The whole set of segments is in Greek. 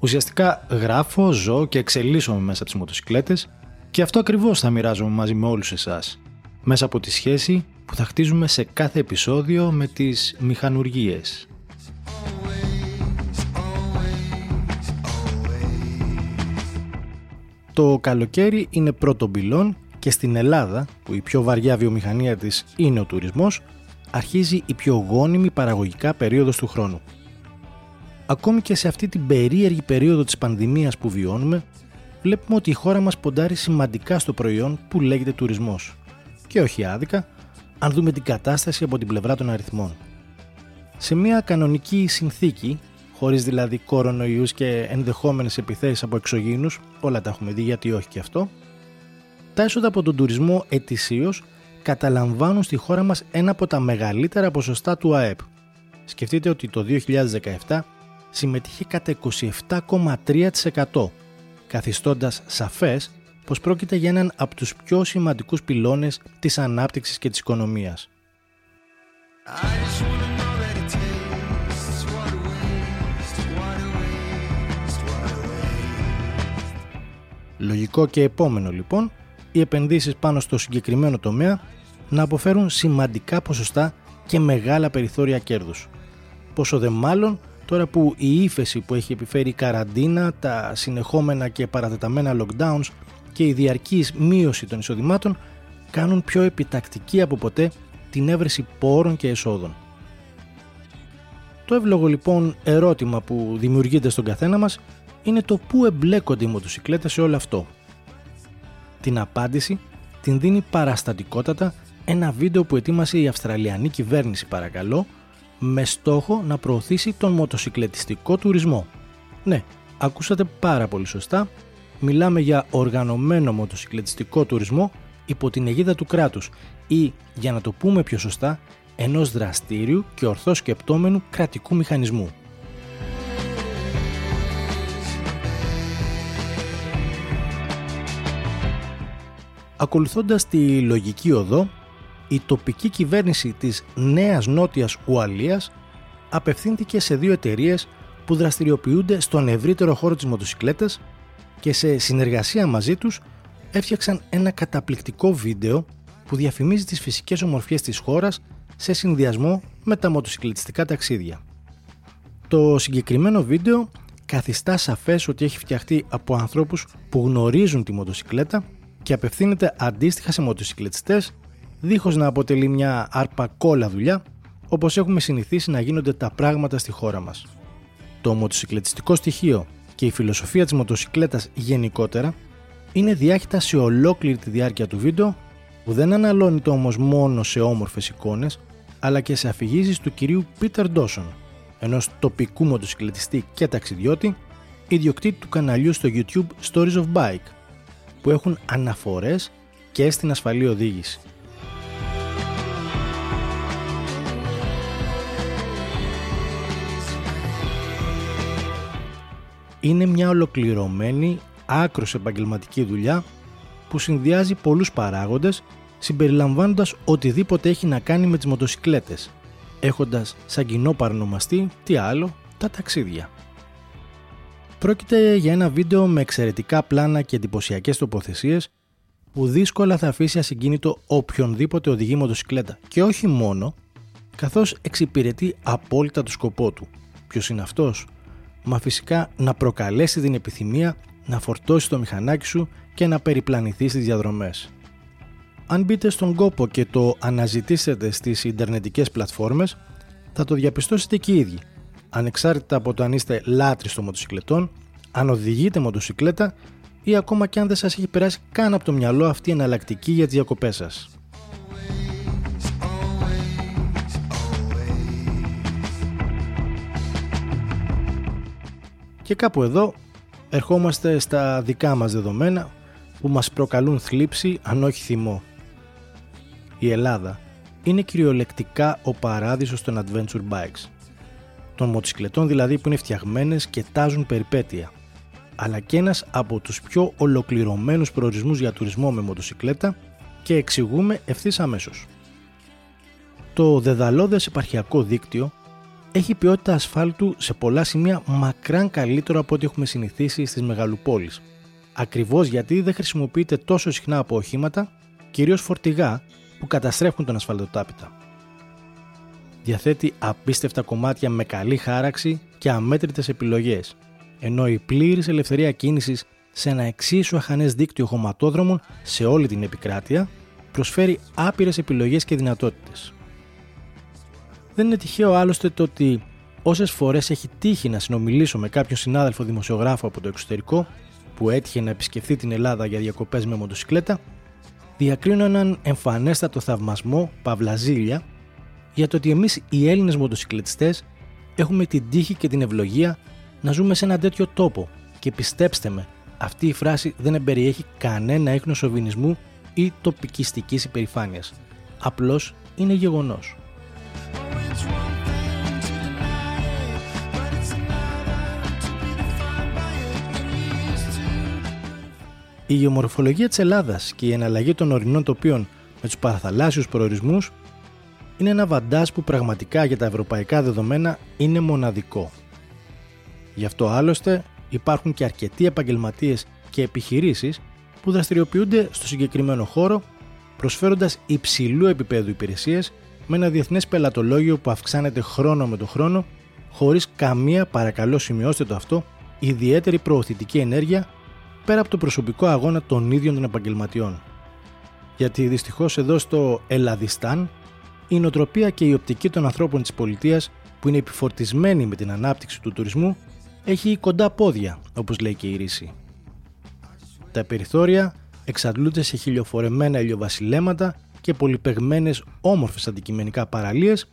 Ουσιαστικά γράφω, ζω και εξελίσσομαι μέσα από τις μοτοσικλέτες και αυτό ακριβώς θα μοιράζομαι μαζί με όλους εσάς, μέσα από τη σχέση που θα χτίζουμε σε κάθε επεισόδιο με τις μηχανουργίες. Το καλοκαίρι είναι πρώτο μπυλόν και στην Ελλάδα, που η πιο βαριά βιομηχανία της είναι ο τουρισμός, αρχίζει η πιο γόνιμη παραγωγικά περίοδος του χρόνου. Ακόμη και σε αυτή την περίεργη περίοδο της πανδημίας που βιώνουμε, βλέπουμε ότι η χώρα μας ποντάρει σημαντικά στο προϊόν που λέγεται τουρισμός. Και όχι άδικα, αν δούμε την κατάσταση από την πλευρά των αριθμών. Σε μια κανονική συνθήκη, χωρίς δηλαδή κορονοϊούς και ενδεχόμενες επιθέσεις από εξωγήινους, όλα τα έχουμε δει γιατί όχι και αυτό, τα έσοδα από τον τουρισμό ετησίως καταλαμβάνουν στη χώρα μας ένα από τα μεγαλύτερα ποσοστά του ΑΕΠ. Σκεφτείτε ότι το 2017 συμμετείχε κατά 27,3%, καθιστώντας σαφές πως πρόκειται για έναν από τους πιο σημαντικούς πυλώνες της ανάπτυξης και της οικονομίας. Λογικό και επόμενο λοιπόν, οι επενδύσεις πάνω στο συγκεκριμένο τομέα να αποφέρουν σημαντικά ποσοστά και μεγάλα περιθώρια κέρδους. Πόσο δε μάλλον τώρα που η ύφεση που έχει επιφέρει η καραντίνα, τα συνεχόμενα και παρατεταμένα lockdowns και η διαρκής μείωση των εισοδημάτων κάνουν πιο επιτακτική από ποτέ την έβρεση πόρων και εσόδων. Το εύλογο λοιπόν ερώτημα που δημιουργείται στον καθένα μας είναι το πού εμπλέκονται οι μοτοσυκλέτες σε όλο αυτό. Την απάντηση την δίνει παραστατικότατα ένα βίντεο που ετοίμασε η Αυστραλιανή κυβέρνηση παρακαλώ με στόχο να προωθήσει τον μοτοσυκλετιστικό τουρισμό. Ναι, ακούσατε πάρα πολύ σωστά, μιλάμε για οργανωμένο μοτοσυκλετιστικό τουρισμό υπό την αιγίδα του κράτους ή, για να το πούμε πιο σωστά, ενός δραστήριου και ορθώς σκεπτόμενου κρατικού μηχανισμού. Ακολουθώντας τη λογική οδό, η τοπική κυβέρνηση της Νέας Νότιας Ουαλίας απευθύνθηκε σε δύο εταιρείες που δραστηριοποιούνται στον ευρύτερο χώρο της μοτοσυκλέτας και σε συνεργασία μαζί τους έφτιαξαν ένα καταπληκτικό βίντεο που διαφημίζει τις φυσικές ομορφιές της χώρας σε συνδυασμό με τα μοτοσυκλετιστικά ταξίδια. Το συγκεκριμένο βίντεο καθιστά σαφές ότι έχει φτιαχτεί από ανθρώπους που γνωρίζουν τη μοτοσυκλέτα και απευθύνεται αντίστοιχα σε μοτοσυκλετιστές δίχως να αποτελεί μια αρπακόλα δουλειά όπως έχουμε συνηθίσει να γίνονται τα πράγματα στη χώρα μας. Το μοτοσυκλετιστικό στοιχείο και η φιλοσοφία της μοτοσυκλέτας γενικότερα είναι διάχυτα σε ολόκληρη τη διάρκεια του βίντεο που δεν αναλώνεται όμως μόνο σε όμορφες εικόνες αλλά και σε αφηγήσεις του κυρίου Πίτερ Ντόσον, ενός τοπικού μοτοσυκλετιστή και ταξιδιώτη, ιδιοκτήτη του καναλιού στο YouTube Stories of Bike, που έχουν αναφορές και στην ασφαλή οδήγηση. Είναι μια ολοκληρωμένη, άκρος επαγγελματική δουλειά που συνδυάζει πολλούς παράγοντες συμπεριλαμβάνοντας οτιδήποτε έχει να κάνει με τις μοτοσυκλέτες, έχοντας σαν κοινό παρονομαστή, τι άλλο, τα ταξίδια. Πρόκειται για ένα βίντεο με εξαιρετικά πλάνα και εντυπωσιακές τοποθεσίες που δύσκολα θα αφήσει ασυγκίνητο οποιονδήποτε οδηγεί μοτοσυκλέτα και όχι μόνο, καθώς εξυπηρετεί απόλυτα το σκοπό του. Ποιος είναι αυτός; Μα φυσικά να προκαλέσει την επιθυμία να φορτώσει το μηχανάκι σου και να περιπλανηθεί στις διαδρομές. Αν μπείτε στον κόπο και το αναζητήσετε στις ιντερνετικές πλατφόρμες, θα το διαπιστώσετε και οι ίδιοι. Ανεξάρτητα από το αν είστε λάτρεις των μοτοσυκλετών, αν οδηγείτε μοτοσυκλέτα ή ακόμα και αν δεν σας έχει περάσει καν από το μυαλό αυτή η εναλλακτική για τις διακοπές σας. Και κάπου εδώ ερχόμαστε στα δικά μας δεδομένα που μας προκαλούν θλίψη αν όχι θυμό. Η Ελλάδα είναι κυριολεκτικά ο παράδεισος των adventure bikes. Των μοτοσυκλετών δηλαδή που είναι φτιαγμένες και τάζουν περιπέτεια. Αλλά και ένας από τους πιο ολοκληρωμένους προορισμούς για τουρισμό με μοτοσυκλέτα και εξηγούμε ευθύς αμέσως. Το δεδαλώδες επαρχιακό δίκτυο έχει ποιότητα ασφάλτου σε πολλά σημεία μακράν καλύτερο από ό,τι έχουμε συνηθίσει στις μεγαλοπόλεις. Ακριβώς γιατί δεν χρησιμοποιείται τόσο συχνά από οχήματα, κυρίως φορτηγά, που καταστρέφουν τον ασφαλτοτάπητα. Διαθέτει απίστευτα κομμάτια με καλή χάραξη και αμέτρητες επιλογές, ενώ η πλήρης ελευθερία κίνησης σε ένα εξίσου αχανές δίκτυο χωματόδρομων σε όλη την επικράτεια προσφέρει άπειρες επιλογές και δυνατότητες. Δεν είναι τυχαίο άλλωστε το ότι όσες φορές έχει τύχει να συνομιλήσω με κάποιον συνάδελφο δημοσιογράφο από το εξωτερικό που έτυχε να επισκεφθεί την Ελλάδα για διακοπές με μοτοσυκλέτα, διακρίνω έναν εμφανέστατο θαυμασμό, παυλαζίλια, για το ότι εμείς οι Έλληνες μοτοσυκλετιστές έχουμε την τύχη και την ευλογία να ζούμε σε ένα τέτοιο τόπο. Και πιστέψτε με, αυτή η φράση δεν εμπεριέχει κανένα ίχνος σοβινισμού ή τοπικιστικής υπερηφάνειας. Απλώς είναι γεγονός. Η γεωμορφολογία της Ελλάδας και η εναλλαγή των ορεινών τοπίων με τους παραθαλάσσιους προορισμούς είναι ένα βαντάζ που πραγματικά για τα ευρωπαϊκά δεδομένα είναι μοναδικό. Γι' αυτό άλλωστε υπάρχουν και αρκετοί επαγγελματίες και επιχειρήσεις που δραστηριοποιούνται στο συγκεκριμένο χώρο προσφέροντας υψηλού επίπεδου υπηρεσίες με ένα διεθνές πελατολόγιο που αυξάνεται χρόνο με το χρόνο χωρίς καμία, παρακαλώ σημειώστε το αυτό, ιδιαίτερη προωθητική ενέργεια πέρα από το προσωπικό αγώνα των ίδιων των επαγγελματιών. Γιατί δυστυχώς εδώ στο Ελλαδιστάν η νοοτροπία και η οπτική των ανθρώπων της πολιτείας που είναι επιφορτισμένη με την ανάπτυξη του τουρισμού έχει κοντά πόδια, όπως λέει και η ρίση. Τα περιθώρια εξαντλούνται σε χιλιοφορεμένα ηλιοβασιλέματα και πολυπεγμένες όμορφες αντικειμενικά παραλίες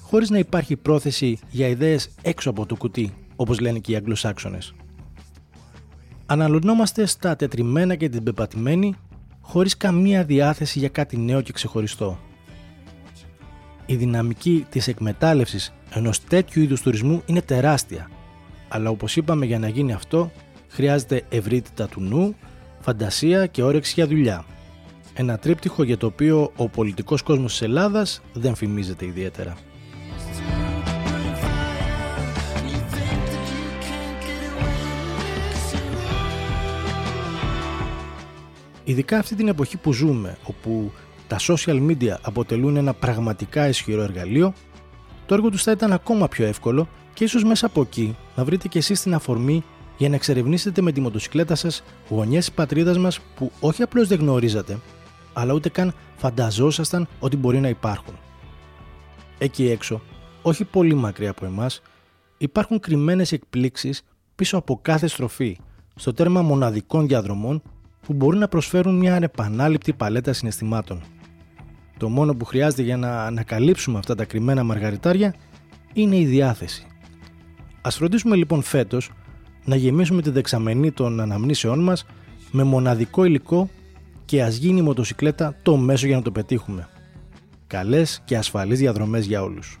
χωρίς να υπάρχει πρόθεση για ιδέες έξω από το κουτί, όπως λένε και οι Αγγλοσάξονες. Αναλωνόμαστε στα τετριμένα και την πεπατημένη χωρίς καμία διάθεση για κάτι νέο και ξεχωριστό. Η δυναμική της εκμετάλλευσης ενός τέτοιου είδους τουρισμού είναι τεράστια, αλλά όπως είπαμε για να γίνει αυτό χρειάζεται ευρύτητα του νου, φαντασία και όρεξη για δουλειά. Ένα τρίπτυχο για το οποίο ο πολιτικός κόσμος της Ελλάδας δεν φημίζεται ιδιαίτερα. Ειδικά αυτή την εποχή που ζούμε, όπου τα social media αποτελούν ένα πραγματικά ισχυρό εργαλείο, το έργο τους θα ήταν ακόμα πιο εύκολο και ίσως μέσα από εκεί να βρείτε και εσείς την αφορμή για να εξερευνήσετε με τη μοτοσυκλέτα σας γωνιές της πατρίδας μας που όχι απλώς δεν γνωρίζατε, αλλά ούτε καν φανταζόσασταν ότι μπορεί να υπάρχουν. Εκεί έξω, όχι πολύ μακριά από εμάς, υπάρχουν κρυμμένες εκπλήξεις πίσω από κάθε στροφή, στο τέρμα μοναδικών διαδρομών που μπορούν να προσφέρουν μια ανεπανάληπτη παλέτα συναισθημάτων. Το μόνο που χρειάζεται για να ανακαλύψουμε αυτά τα κρυμμένα μαργαριτάρια είναι η διάθεση. Ας φροντίσουμε λοιπόν φέτος να γεμίσουμε τη δεξαμενή των αναμνήσεών μας με μοναδικό υλικό και ας γίνει η μοτοσυκλέτα το μέσο για να το πετύχουμε. Καλές και ασφαλείς διαδρομές για όλους.